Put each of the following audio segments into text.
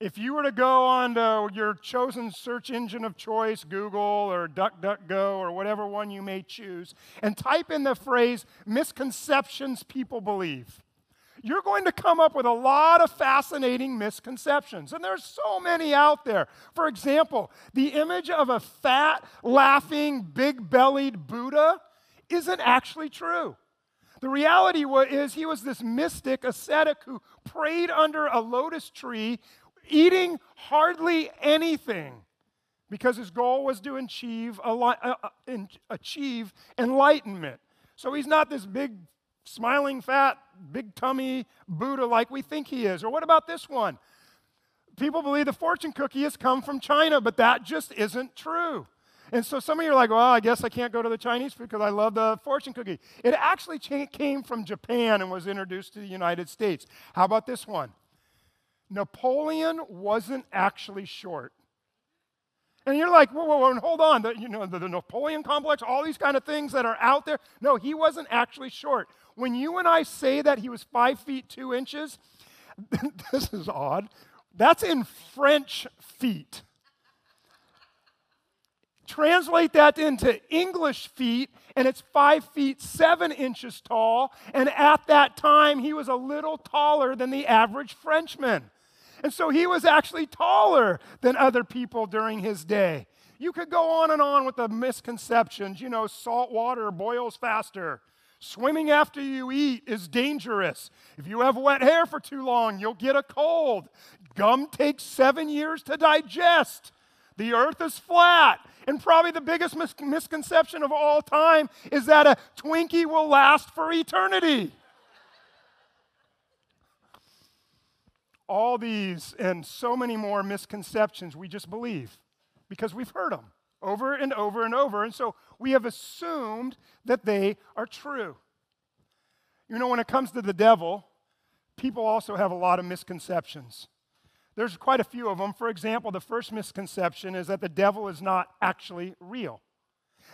If you were to go on to your chosen search engine of choice, Google or DuckDuckGo or whatever one you may choose, and type in the phrase misconceptions people believe, you're going to come up with a lot of fascinating misconceptions. And there's so many out there. For example, the image of a fat, laughing, big bellied Buddha isn't actually true. The reality is, he was this mystic ascetic who prayed under a lotus tree, eating hardly anything because his goal was to achieve, uh, uh, achieve enlightenment. So he's not this big, smiling, fat, big tummy Buddha like we think he is. Or what about this one? People believe the fortune cookie has come from China, but that just isn't true. And so some of you are like, well, I guess I can't go to the Chinese food because I love the fortune cookie. It actually came from Japan and was introduced to the United States. How about this one? Napoleon wasn't actually short. And you're like, whoa, whoa, whoa, hold on. The, you know, the, the Napoleon complex, all these kind of things that are out there. No, he wasn't actually short. When you and I say that he was five feet two inches, this is odd. That's in French feet. Translate that into English feet, and it's five feet seven inches tall. And at that time, he was a little taller than the average Frenchman. And so he was actually taller than other people during his day. You could go on and on with the misconceptions. You know, salt water boils faster. Swimming after you eat is dangerous. If you have wet hair for too long, you'll get a cold. Gum takes seven years to digest. The earth is flat. And probably the biggest mis- misconception of all time is that a Twinkie will last for eternity. All these and so many more misconceptions we just believe because we've heard them over and over and over. And so we have assumed that they are true. You know, when it comes to the devil, people also have a lot of misconceptions. There's quite a few of them. For example, the first misconception is that the devil is not actually real,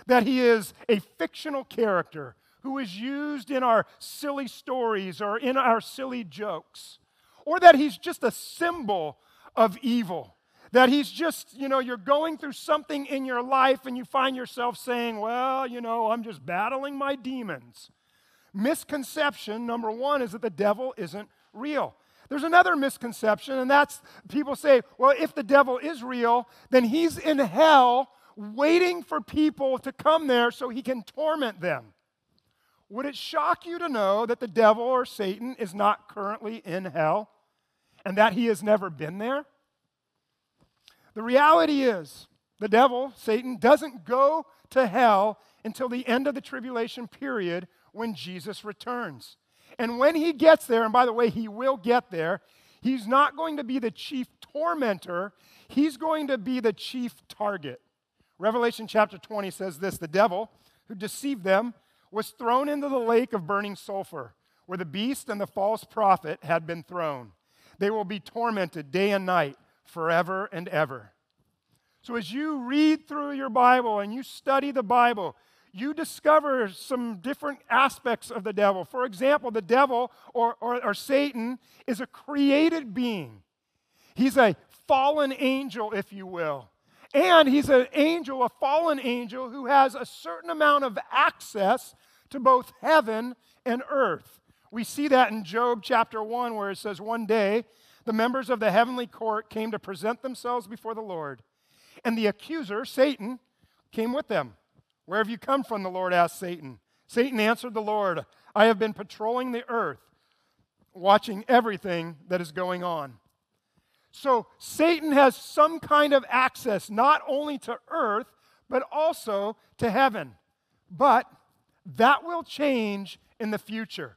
that he is a fictional character who is used in our silly stories or in our silly jokes, or that he's just a symbol of evil. That he's just, you know, you're going through something in your life and you find yourself saying, well, you know, I'm just battling my demons. Misconception number one is that the devil isn't real. There's another misconception, and that's people say, well, if the devil is real, then he's in hell waiting for people to come there so he can torment them. Would it shock you to know that the devil or Satan is not currently in hell and that he has never been there? The reality is, the devil, Satan, doesn't go to hell until the end of the tribulation period when Jesus returns. And when he gets there, and by the way, he will get there, he's not going to be the chief tormentor, he's going to be the chief target. Revelation chapter 20 says this The devil who deceived them was thrown into the lake of burning sulfur, where the beast and the false prophet had been thrown. They will be tormented day and night forever and ever. So, as you read through your Bible and you study the Bible, you discover some different aspects of the devil. For example, the devil or, or, or, Satan is a created being, he's a fallen angel, if you will. And he's an angel, a fallen angel, who has a certain amount of access to both heaven and earth. We see that in Job chapter 1, where it says, One day the members of the heavenly court came to present themselves before the Lord, and the accuser, Satan, came with them. Where have you come from? The Lord asked Satan. Satan answered the Lord, I have been patrolling the earth, watching everything that is going on. So Satan has some kind of access not only to earth, but also to heaven. But that will change in the future.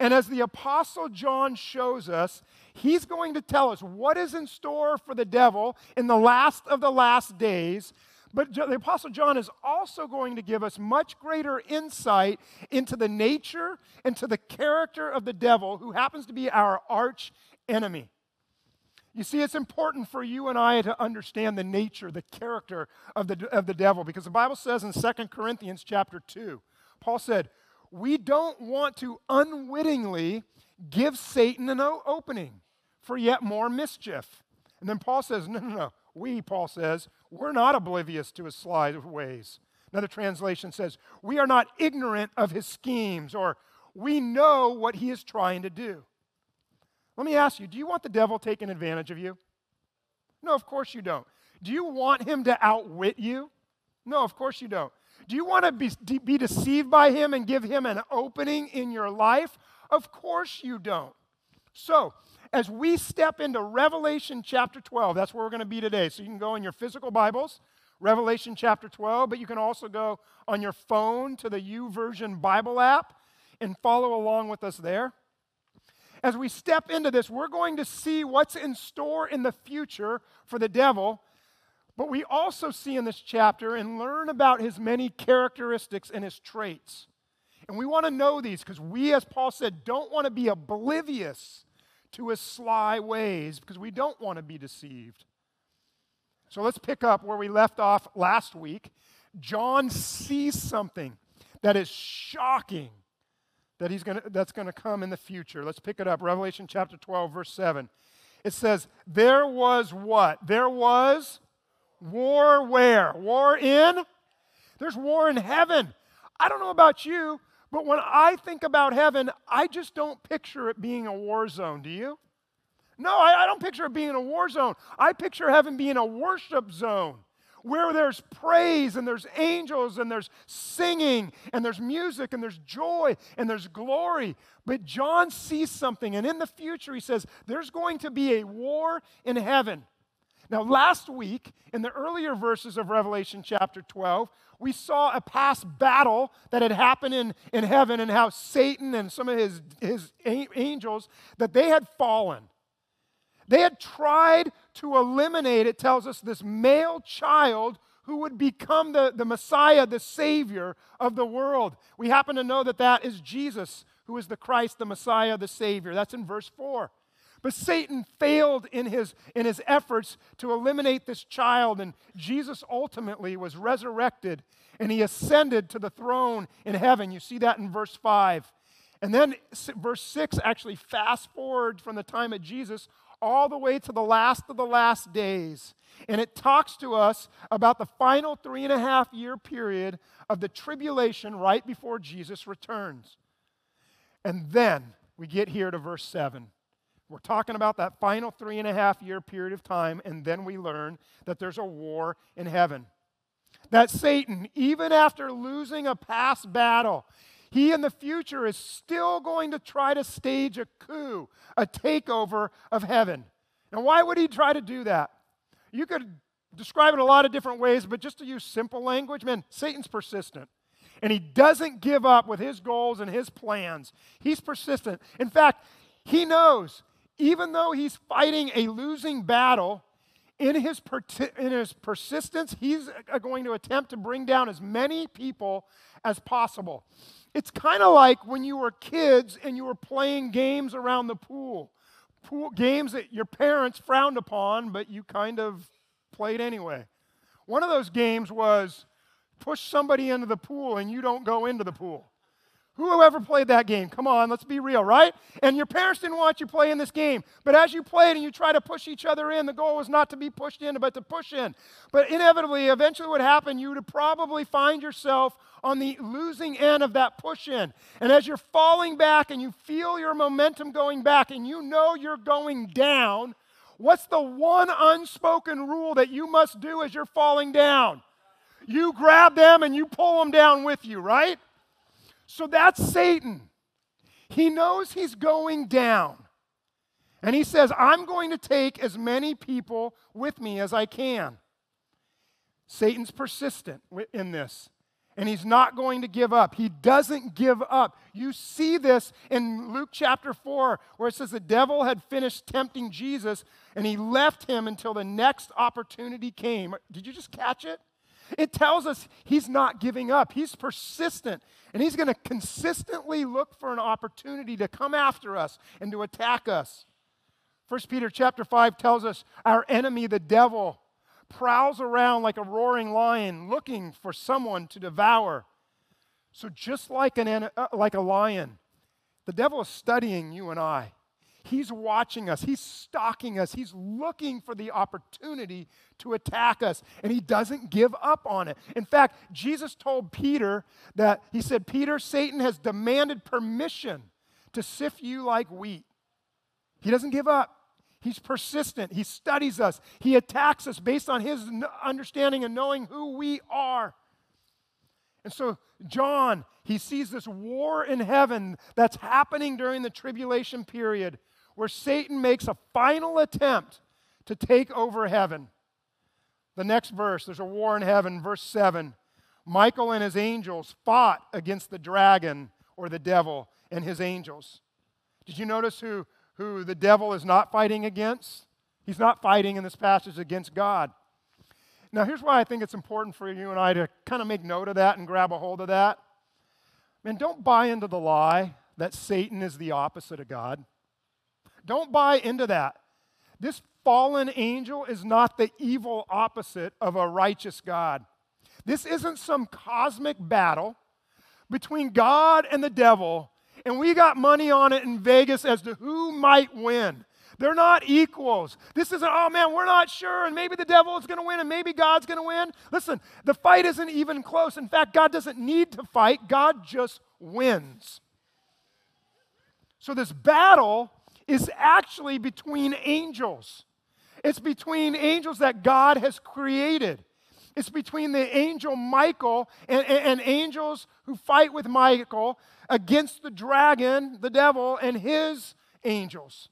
And as the Apostle John shows us, he's going to tell us what is in store for the devil in the last of the last days but the Apostle John is also going to give us much greater insight into the nature and to the character of the devil, who happens to be our arch enemy. You see, it's important for you and I to understand the nature, the character of the, of the devil, because the Bible says in 2 Corinthians chapter 2, Paul said, We don't want to unwittingly give Satan an opening for yet more mischief. And then Paul says, no, no, no. We, Paul says, we're not oblivious to his sly ways. Another translation says, we are not ignorant of his schemes, or we know what he is trying to do. Let me ask you do you want the devil taking advantage of you? No, of course you don't. Do you want him to outwit you? No, of course you don't. Do you want to be, be deceived by him and give him an opening in your life? Of course you don't. So, as we step into Revelation chapter 12, that's where we're going to be today. So you can go in your physical Bibles, Revelation chapter 12, but you can also go on your phone to the YouVersion Bible app and follow along with us there. As we step into this, we're going to see what's in store in the future for the devil, but we also see in this chapter and learn about his many characteristics and his traits. And we want to know these because we, as Paul said, don't want to be oblivious to his sly ways because we don't want to be deceived. So let's pick up where we left off last week. John sees something that is shocking that he's gonna, that's going to come in the future. Let's pick it up. Revelation chapter 12, verse 7. It says, There was what? There was war where? War in? There's war in heaven. I don't know about you, but when I think about heaven, I just don't picture it being a war zone. Do you? No, I, I, don't picture it being a war zone. I picture heaven being a worship zone where there's praise and there's angels and there's singing and there's music and there's joy and there's glory. But John sees something, and in the future, he says, there's going to be a war in heaven. Now, last week, in the earlier verses of Revelation chapter 12, we saw a past battle that had happened in, in heaven and how Satan and some of his, his angels, that they had fallen. They had tried to eliminate, it tells us, this male child who would become the, the Messiah, the Savior of the world. We happen to know that that is Jesus, who is the Christ, the Messiah, the Savior. That's in verse 4. But Satan failed in his, in his efforts to eliminate this child, and Jesus ultimately was resurrected and he ascended to the throne in heaven. You see that in verse 5. And then verse 6 actually fast forward from the time of Jesus all the way to the last of the last days. And it talks to us about the final three and a half year period of the tribulation right before Jesus returns. And then we get here to verse 7. We're talking about that final three and a half year period of time, and then we learn that there's a war in heaven. That Satan, even after losing a past battle, he in the future is still going to try to stage a coup, a takeover of heaven. Now, why would he try to do that? You could describe it a lot of different ways, but just to use simple language, man, Satan's persistent. And he doesn't give up with his goals and his plans. He's persistent. In fact, he knows even though he's fighting a losing battle, in his, in his persistence, he's uh, going to attempt to bring down as many people as possible. It's kind of like when you were kids and you were playing games around the pool. pool. Games that your parents frowned upon, but you kind of played anyway. One of those games was push somebody into the pool and you don't go into the pool. Whoever played that game? Come on, let's be real, right? And your parents didn't want you playing this game. But as you played and you try to push each other in, the goal was not to be pushed in, but to push in. But inevitably, eventually, what happened, you would probably find yourself on the losing end of that push in. And as you're falling back and you feel your momentum going back and you know you're going down, what's the one unspoken rule that you must do as you're falling down? You grab them and you pull them down with you, right? So that's Satan. He knows he's going down. And he says, I'm going to take as many people with me as I can. Satan's persistent in this, and he's not going to give up. He doesn't give up. You see this in Luke chapter 4, where it says the devil had finished tempting Jesus, and he left him until the next opportunity came. Did you just catch it? It tells us he's not giving up. He's persistent, and he's going to consistently look for an opportunity to come after us and to attack us. 1 Peter chapter 5 tells us our enemy, the devil, prowls around like a roaring lion looking for someone to devour. So just like, an, uh, like a lion, the devil is studying you and I. He's watching us, He's stalking us, He's looking for the opportunity to attack us, and He doesn't give up on it. In fact, Jesus told Peter that He said, Peter, Satan has demanded permission to sift you like wheat. He doesn't give up. He's persistent. He studies us. He attacks us based on his understanding and knowing who we are. And so, John, he sees this war in heaven that's happening during the tribulation period where Satan makes a final attempt to take over heaven. The next verse, there's a war in heaven, verse 7. Michael and his angels fought against the dragon or the devil and his angels. Did you notice who, who the devil is not fighting against? He's not fighting in this passage against God. Now, here's why I think it's important for you and I to kind of make note of that and grab a hold of that. Man, don't buy into the lie that Satan is the opposite of God. Don't buy into that. This fallen angel is not the evil opposite of a righteous God. This isn't some cosmic battle between God and the devil, and we got money on it in Vegas as to who might win. They're not equals. This isn't, oh man, we're not sure, and maybe the devil is going to win, and maybe God's going to win. Listen, the fight isn't even close. In fact, God doesn't need to fight, God just wins. So, this battle is actually between angels. It's between angels that God has created. It's between the angel Michael and, and, and, angels who fight with Michael against the dragon, the devil, and his angels.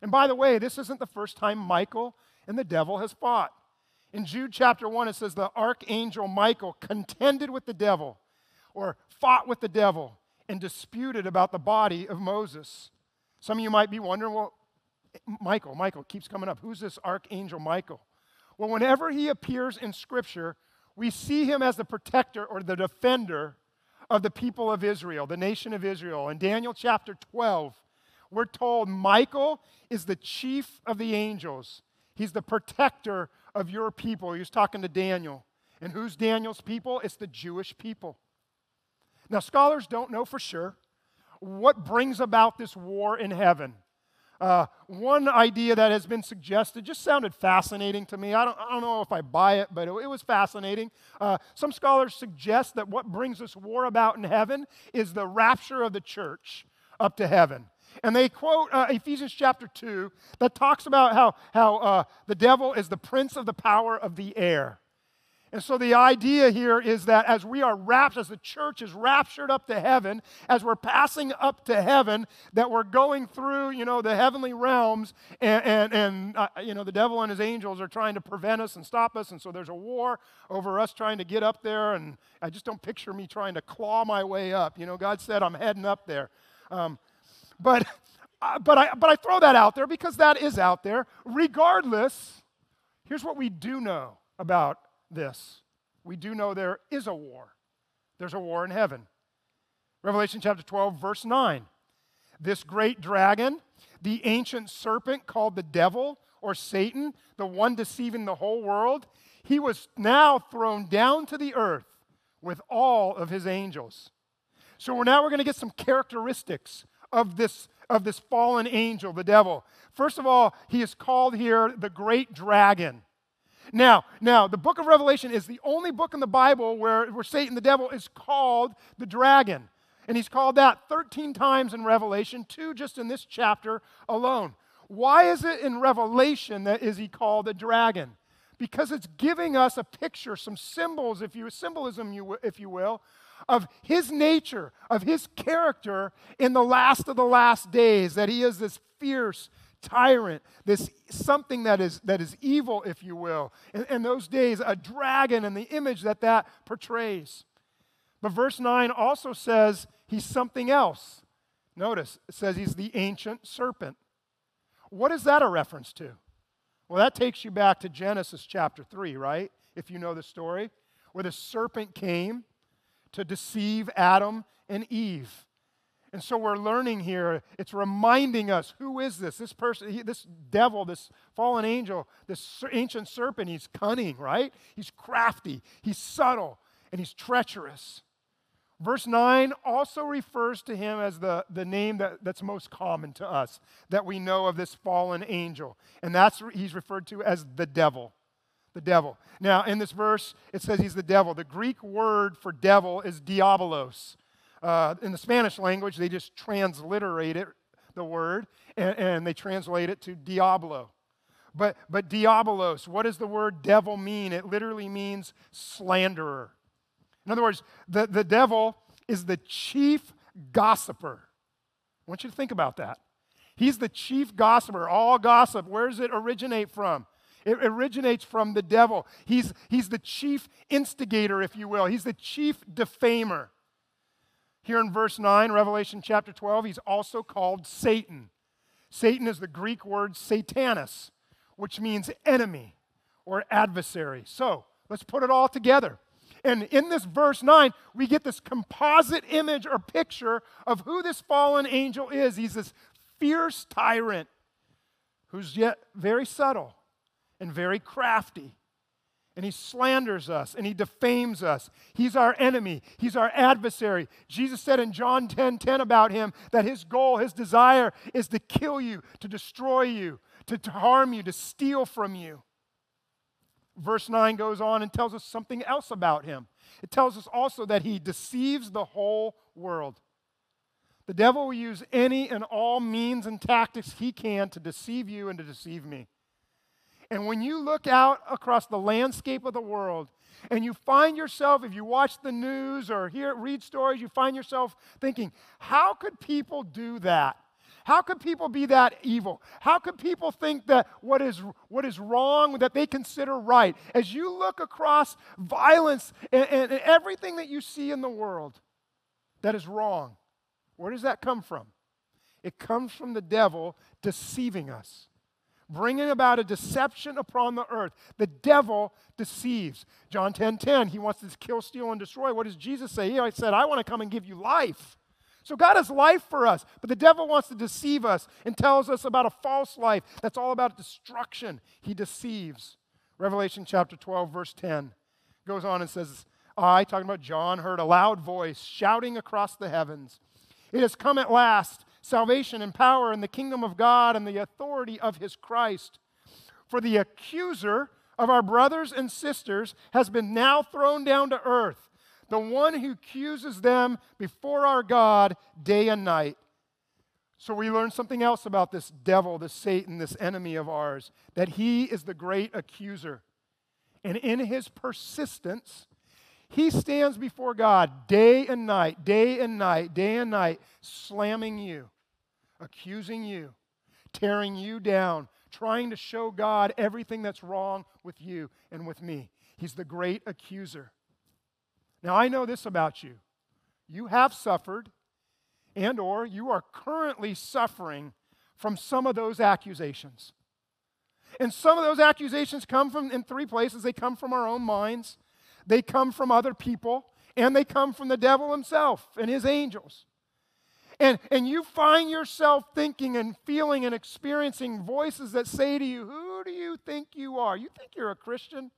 And by the way, this isn't the first time Michael and the devil has fought. In Jude chapter 1, it says the archangel Michael contended with the devil, or fought with the devil, and disputed about the body of Moses. Some of you might be wondering, well, Michael, Michael keeps coming up. Who's this archangel Michael? Well, whenever he appears in Scripture, we see him as the protector or the defender of the people of Israel, the nation of Israel. In Daniel chapter 12, we're told Michael is the chief of the angels. He's the protector of your people. He was talking to Daniel. And who's Daniel's people? It's the Jewish people. Now, scholars don't know for sure what brings about this war in heaven. Uh, one idea that has been suggested just sounded fascinating to me. I don't, I don't know if I buy it, but it, it was fascinating. Uh, some scholars suggest that what brings this war about in heaven is the rapture of the church up to heaven. And they quote uh, Ephesians chapter 2 that talks about how, how uh, the devil is the prince of the power of the air. And so the idea here is that as we are raptured, as the church is raptured up to heaven, as we're passing up to heaven, that we're going through, you know, the heavenly realms, and, and, and uh, you know, the devil and his angels are trying to prevent us and stop us. And so there's a war over us trying to get up there. And I just don't picture me trying to claw my way up. You know, God said I'm heading up there. Um, but, uh, but, I, but I throw that out there because that is out there. Regardless, here's what we do know about this we do know there is a war. There's a war in heaven. Revelation chapter 12, verse 9. This great dragon, the ancient serpent called the devil or Satan, the one deceiving the whole world, he was now thrown down to the earth with all of his angels. So we're now we're going to get some characteristics of this, of this fallen angel, the devil. First of all, he is called here the great dragon. Now, now, the book of Revelation is the only book in the Bible where, where Satan, the devil, is called the dragon. And he's called that 13 times in Revelation, two just in this chapter alone. Why is it in Revelation that is he called a dragon? Because it's giving us a picture, some symbols, if you symbolism, you, if you will, of his nature, of his character in the last of the last days, that he is this fierce tyrant, this something that is, that is evil, if you will. In, in those days, a dragon and the image that that portrays. But verse 9 also says he's something else. Notice, it says he's the ancient serpent. What is that a reference to? Well, that takes you back to Genesis chapter 3, right? If you know the story, where the serpent came to deceive Adam and Eve. And so we're learning here, it's reminding us who is this? This person, he, this devil, this fallen angel, this ancient serpent, he's cunning, right? He's crafty, he's subtle, and he's treacherous. Verse 9 also refers to him as the, the name that, that's most common to us, that we know of this fallen angel. And that's he's referred to as the devil. The devil. Now, in this verse, it says he's the devil. The Greek word for devil is diabolos. Uh, in the Spanish language, they just transliterate it, the word, and, and they translate it to diablo. But, but diabolos, what does the word devil mean? It literally means slanderer. In other words, the, the devil is the chief gossiper. I want you to think about that. He's the chief gossiper. All gossip, where does it originate from? It originates from the devil. He's, he's the chief instigator, if you will. He's the chief defamer. Here in verse 9, Revelation chapter 12, he's also called Satan. Satan is the Greek word Satanas, which means enemy or adversary. So let's put it all together. And in this verse 9, we get this composite image or picture of who this fallen angel is. He's this fierce tyrant who's yet very subtle and very crafty. And he slanders us and he defames us. He's our enemy, he's our adversary. Jesus said in John 10 10 about him that his goal, his desire is to kill you, to destroy you, to, to harm you, to steal from you. Verse 9 goes on and tells us something else about him. It tells us also that he deceives the whole world. The devil will use any and all means and tactics he can to deceive you and to deceive me. And when you look out across the landscape of the world and you find yourself, if you watch the news or hear, read stories, you find yourself thinking, how could people do that? How could people be that evil? How could people think that what is, what is wrong that they consider right? As you look across violence and, and, and everything that you see in the world that is wrong, where does that come from? It comes from the devil deceiving us bringing about a deception upon the earth. The devil deceives. John 10 10, he wants to kill, steal, and destroy. What does Jesus say? He said, I want to come and give you life. So God has life for us, but the devil wants to deceive us and tells us about a false life that's all about destruction. He deceives. Revelation chapter 12, verse 10 goes on and says, I, talking about John, heard a loud voice shouting across the heavens. It has come at last salvation and power and the kingdom of God and the authority of his Christ. For the accuser of our brothers and sisters has been now thrown down to earth, the one who accuses them before our God day and night. So we learn something else about this devil, this Satan, this enemy of ours, that he is the great accuser. And in his persistence, he stands before God day and night, day and night, day and night, slamming you accusing you, tearing you down, trying to show God everything that's wrong with you and with me. He's the great accuser. Now I know this about you. You have suffered and or you are currently suffering from some of those accusations. And some of those accusations come from in three places. They come from our own minds, they come from other people, and they come from the devil himself and his angels and, and you find yourself thinking and feeling and experiencing voices that say to you, Who do you think you are? You think you're a Christian?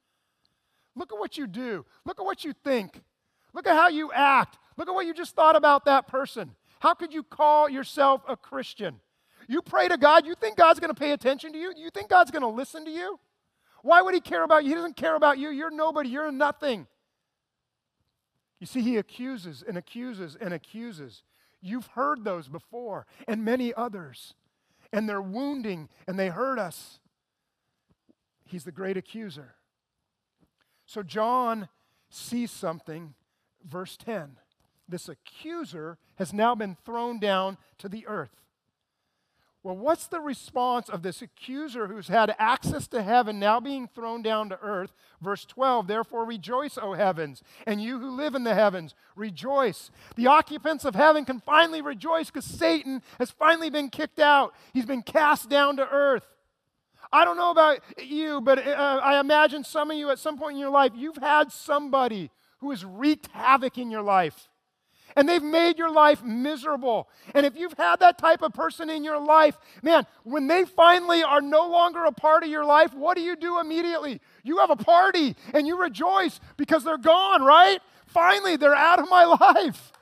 Look at what you do. Look at what you think. Look at how you act. Look at what you just thought about that person. How could you call yourself a Christian? You pray to God, you think God's going to pay attention to you? You think God's going to listen to you? Why would He care about you? He doesn't care about you. You're nobody. You're nothing. You see, He accuses and accuses and accuses. You've heard those before, and many others. And they're wounding and they hurt us. He's the great accuser. So John sees something, verse 10. This accuser has now been thrown down to the earth. Well, what's the response of this accuser who's had access to heaven now being thrown down to earth? Verse 12, therefore rejoice, O heavens, and you who live in the heavens, rejoice. The occupants of heaven can finally rejoice because Satan has finally been kicked out, he's been cast down to earth. I don't know about you, but uh, I imagine some of you at some point in your life, you've had somebody who has wreaked havoc in your life. And they've made your life miserable. And if you've had that type of person in your life, man, when they finally are no longer a part of your life, what do you do immediately? You have a party and you rejoice because they're gone, right? Finally, they're out of my life.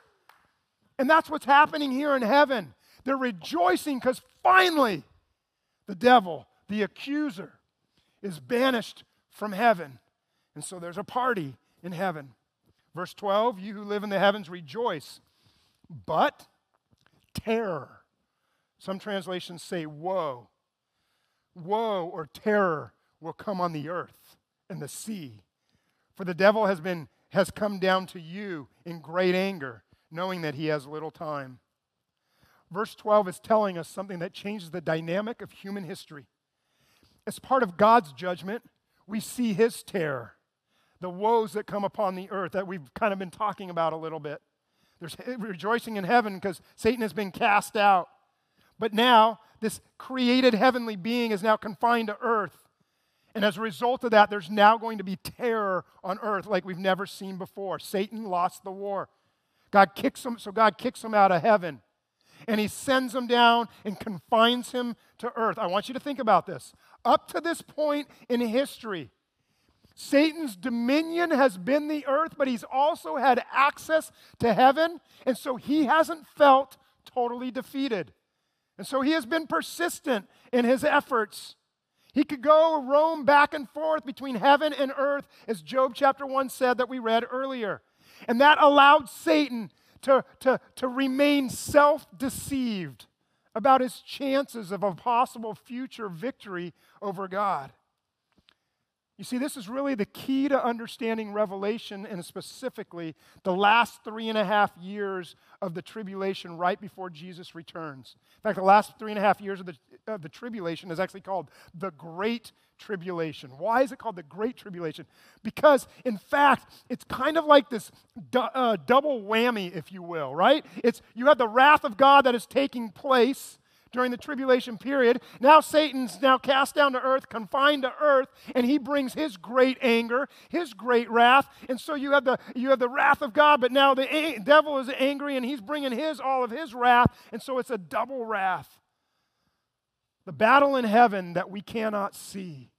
And that's what's happening here in heaven. They're rejoicing because finally the devil, the accuser, is banished from heaven. And so there's a party in heaven. Verse 12 You who live in the heavens rejoice, but terror. Some translations say woe. Woe or terror will come on the earth and the sea. For the devil has been has come down to you in great anger, knowing that he has little time. Verse 12 is telling us something that changes the dynamic of human history. As part of God's judgment, we see his terror the woes that come upon the earth that we've kind of been talking about a little bit. There's rejoicing in heaven because Satan has been cast out. But now, this created heavenly being is now confined to earth. And as a result of that, there's now going to be terror on earth like we've never seen before. Satan lost the war. God kicks him, so God kicks him out of heaven. And he sends him down and confines him to earth. I want you to think about this. Up to this point in history, Satan's dominion has been the earth, but he's also had access to heaven, and so he hasn't felt totally defeated. And so he has been persistent in his efforts. He could go roam back and forth between heaven and earth, as Job chapter 1 said that we read earlier. And that allowed Satan to, to, to remain self deceived about his chances of a possible future victory over God. You see, this is really the key to understanding Revelation and specifically the last three and a half years of the tribulation right before Jesus returns. In fact, the last three and a half years of the, of the tribulation is actually called the Great Tribulation. Why is it called the Great Tribulation? Because, in fact, it's kind of like this du- uh, double whammy, if you will, right? It's you have the wrath of God that is taking place during the tribulation period. Now Satan's now cast down to earth, confined to earth, and he brings his great anger, his great wrath. And so you have the you have the wrath of God, but now the a- devil is angry and he's bringing his all of his wrath, and so it's a double wrath. The battle in heaven that we cannot see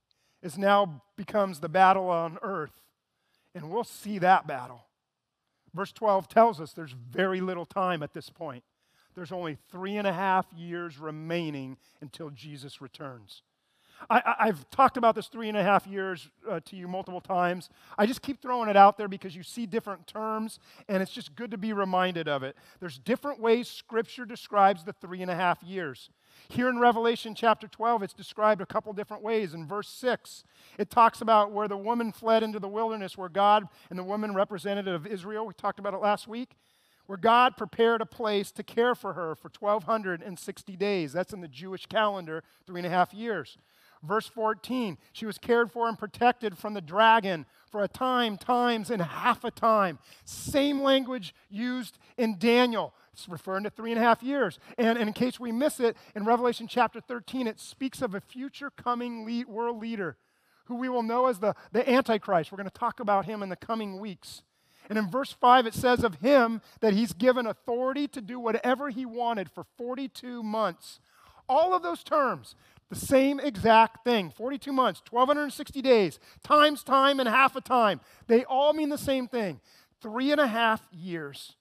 is now becomes the battle on earth. And we'll see that battle. Verse 12 tells us there's very little time at this point there's only three and a half years remaining until Jesus returns. I, have talked about this three and a half years uh, to you multiple times. I just keep throwing it out there because you see different terms, and it's just good to be reminded of it. There's different ways Scripture describes the three and a half years. Here in Revelation chapter 12, it's described a couple different ways. In verse 6, it talks about where the woman fled into the wilderness, where God and the woman representative of Israel, we talked about it last week, where God prepared a place to care for her for 1,260 days. That's in the Jewish calendar, three and a half years. Verse 14, she was cared for and protected from the dragon for a time, times, and half a time. Same language used in Daniel. It's referring to three and a half years. And, and in case we miss it, in Revelation chapter 13, it speaks of a future coming lead, world leader who we will know as the, the Antichrist. We're going to talk about him in the coming weeks. And in verse 5, it says of him that he's given authority to do whatever he wanted for 42 months. All of those terms, the same exact thing 42 months, 1,260 days, times time and half a time. They all mean the same thing three and a half years.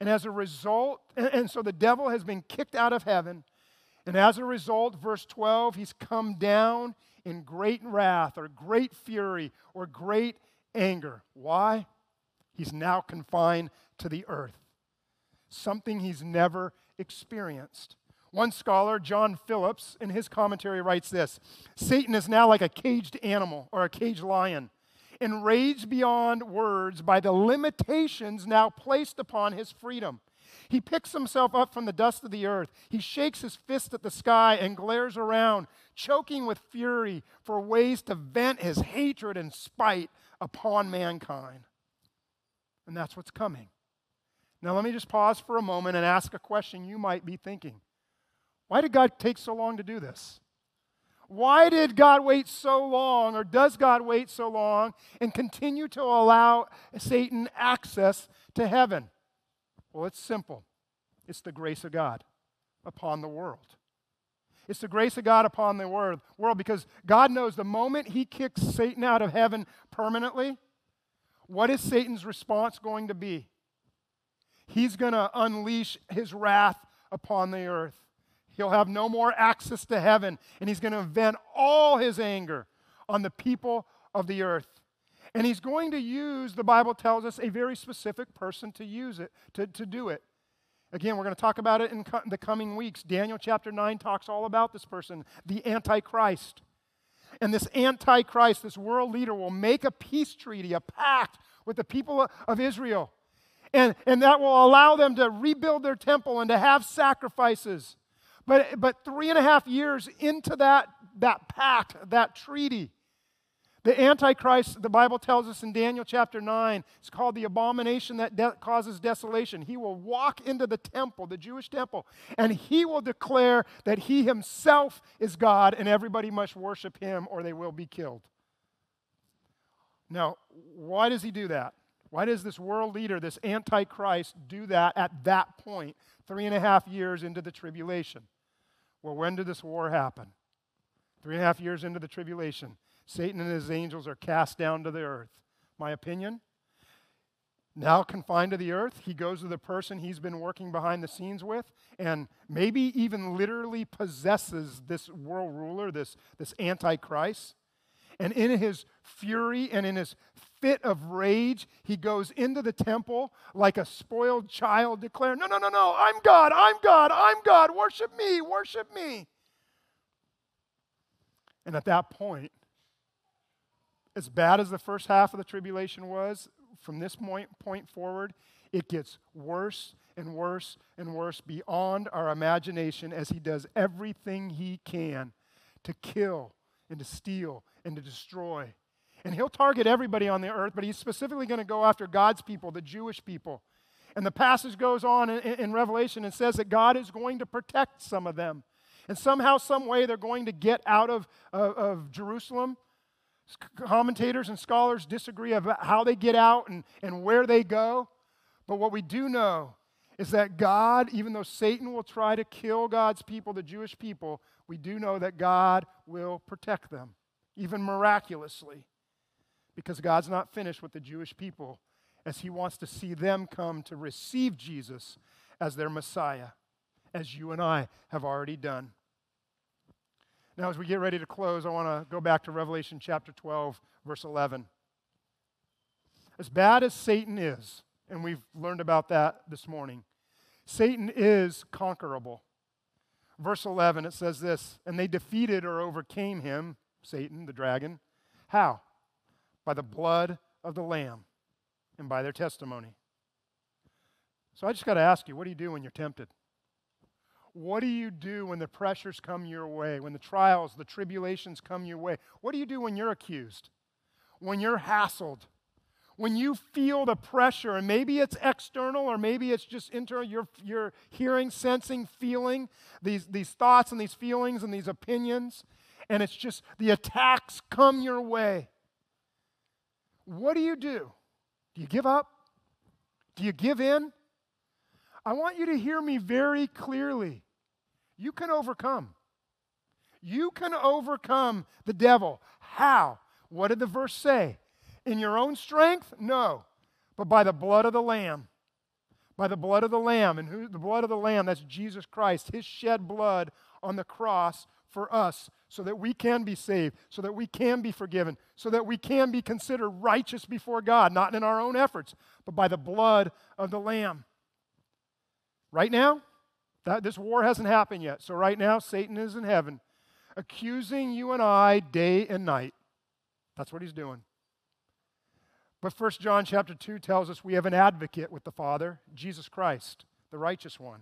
And as a result, and so the devil has been kicked out of heaven. And as a result, verse 12, he's come down in great wrath or great fury or great anger. Why? He's now confined to the earth, something he's never experienced. One scholar, John Phillips, in his commentary writes this Satan is now like a caged animal or a caged lion, enraged beyond words by the limitations now placed upon his freedom. He picks himself up from the dust of the earth. He shakes his fist at the sky and glares around, choking with fury for ways to vent his hatred and spite upon mankind. And that's what's coming. Now, let me just pause for a moment and ask a question you might be thinking. Why did God take so long to do this? Why did God wait so long, or does God wait so long, and continue to allow Satan access to heaven? Well, it's simple it's the grace of God upon the world. It's the grace of God upon the world, because God knows the moment He kicks Satan out of heaven permanently, what is Satan's response going to be? He's going to unleash his wrath upon the earth. He'll have no more access to heaven, and he's going to vent all his anger on the people of the earth. And he's going to use, the Bible tells us, a very specific person to use it, to, to do it. Again, we're going to talk about it in co- the coming weeks. Daniel chapter 9 talks all about this person, the Antichrist. And this Antichrist, this world leader, will make a peace treaty, a pact with the people of Israel. And, and that will allow them to rebuild their temple and to have sacrifices. But, but three and a half years into that, that pact, that treaty, the Antichrist, the Bible tells us in Daniel chapter 9, it's called the abomination that de- causes desolation. He will walk into the temple, the Jewish temple, and he will declare that he himself is God and everybody must worship him or they will be killed. Now, why does he do that? Why does this world leader, this Antichrist, do that at that point, three and a half years into the tribulation? Well, when did this war happen? Three and a half years into the tribulation. Satan and his angels are cast down to the earth. My opinion? Now confined to the earth, he goes to the person he's been working behind the scenes with and maybe even literally possesses this world ruler, this, this antichrist. And in his fury and in his fit of rage, he goes into the temple like a spoiled child, declaring, No, no, no, no, I'm God, I'm God, I'm God, worship me, worship me. And at that point, as bad as the first half of the tribulation was, from this point, point forward, it gets worse and worse and worse beyond our imagination as he does everything he can to kill and to steal and to destroy. And he'll target everybody on the earth, but he's specifically going to go after God's people, the Jewish people. And the passage goes on in, in, Revelation and says that God is going to protect some of them. And somehow, some way, they're going to get out of, of, of Jerusalem Commentators and scholars disagree about how they get out and, and where they go. But what we do know is that God, even though Satan will try to kill God's people, the Jewish people, we do know that God will protect them, even miraculously, because God's not finished with the Jewish people as he wants to see them come to receive Jesus as their Messiah, as you and I have already done. Now, as we get ready to close, I want to go back to Revelation chapter 12, verse 11. As bad as Satan is, and we've learned about that this morning, Satan is conquerable. Verse 11, it says this And they defeated or overcame him, Satan, the dragon. How? By the blood of the Lamb and by their testimony. So I just got to ask you, what do you do when you're tempted? What do you do when the pressures come your way, when the trials, the tribulations come your way? What do you do when you're accused? When you're hassled? When you feel the pressure, and maybe it's external or maybe it's just internal, you're, you're hearing, sensing, feeling these, these thoughts and these feelings and these opinions, and it's just the attacks come your way. What do you do? Do you give up? Do you give in? I want you to hear me very clearly. You can overcome. You can overcome the devil. How? What did the verse say? In your own strength? No. But by the blood of the Lamb. By the blood of the Lamb. And who the blood of the Lamb, that's Jesus Christ, his shed blood on the cross for us so that we can be saved, so that we can be forgiven, so that we can be considered righteous before God, not in our own efforts, but by the blood of the Lamb. Right now, that, this war hasn't happened yet. So right now, Satan is in heaven, accusing you and I day and night. That's what he's doing. But First John chapter 2 tells us we have an advocate with the Father, Jesus Christ, the righteous one.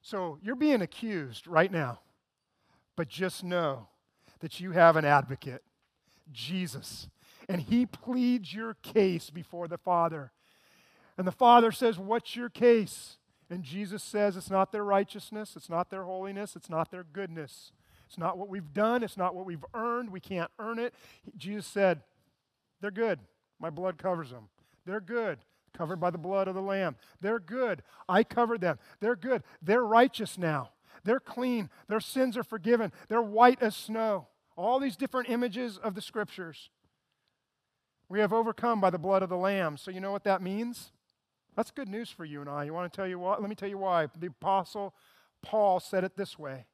So you're being accused right now. But just know that you have an advocate, Jesus. And he pleads your case before the Father. And the Father says, What's your case? And Jesus says it's not their righteousness, it's not their holiness, it's not their goodness. It's not what we've done, it's not what we've earned. We can't earn it. Jesus said, They're good. My blood covers them. They're good. covered by the blood of the Lamb. They're good. I covered them. They're good. They're righteous now. They're clean. Their sins are forgiven. They're white as snow. All these different images of the scriptures. We have overcome by the blood of the Lamb. So, you know what that means? That's good news for you and I. You want to tell you what? Let me tell you why. The Apostle Paul said it this way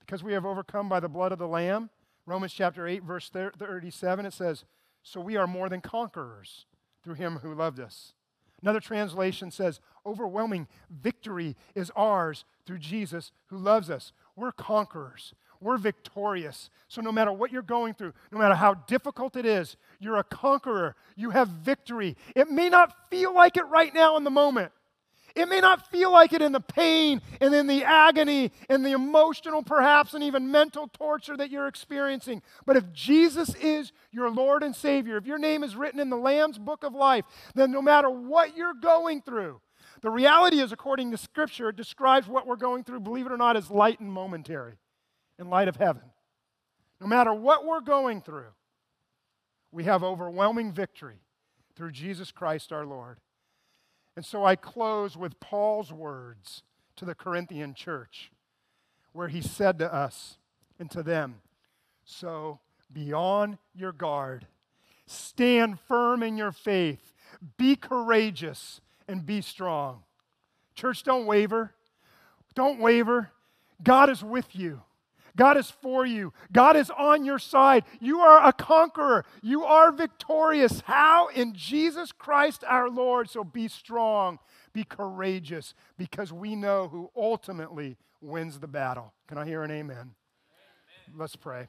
Because we have overcome by the blood of the Lamb, Romans chapter 8, verse 37, it says, So we are more than conquerors through him who loved us. Another translation says, Overwhelming victory is ours through Jesus who loves us. We're conquerors. We're victorious. So, no matter what you're going through, no matter how difficult it is, you're a conqueror. You have victory. It may not feel like it right now in the moment. It may not feel like it in the pain and in the agony and the emotional, perhaps, and even mental torture that you're experiencing. But if Jesus is your Lord and Savior, if your name is written in the Lamb's book of life, then no matter what you're going through, the reality is, according to Scripture, it describes what we're going through, believe it or not, as light and momentary in light of heaven. No matter what we're going through, we have overwhelming victory through Jesus Christ our Lord. And so I close with Paul's words to the Corinthian church, where he said to us and to them, So be on your guard, stand firm in your faith, be courageous, and be strong. Church, don't waver. Don't waver. God is with you. God is for you. God is on your side. You are a conqueror. You are victorious. How? In Jesus Christ our Lord. So be strong, be courageous, because we know who ultimately wins the battle. Can I hear an amen? amen. Let's pray.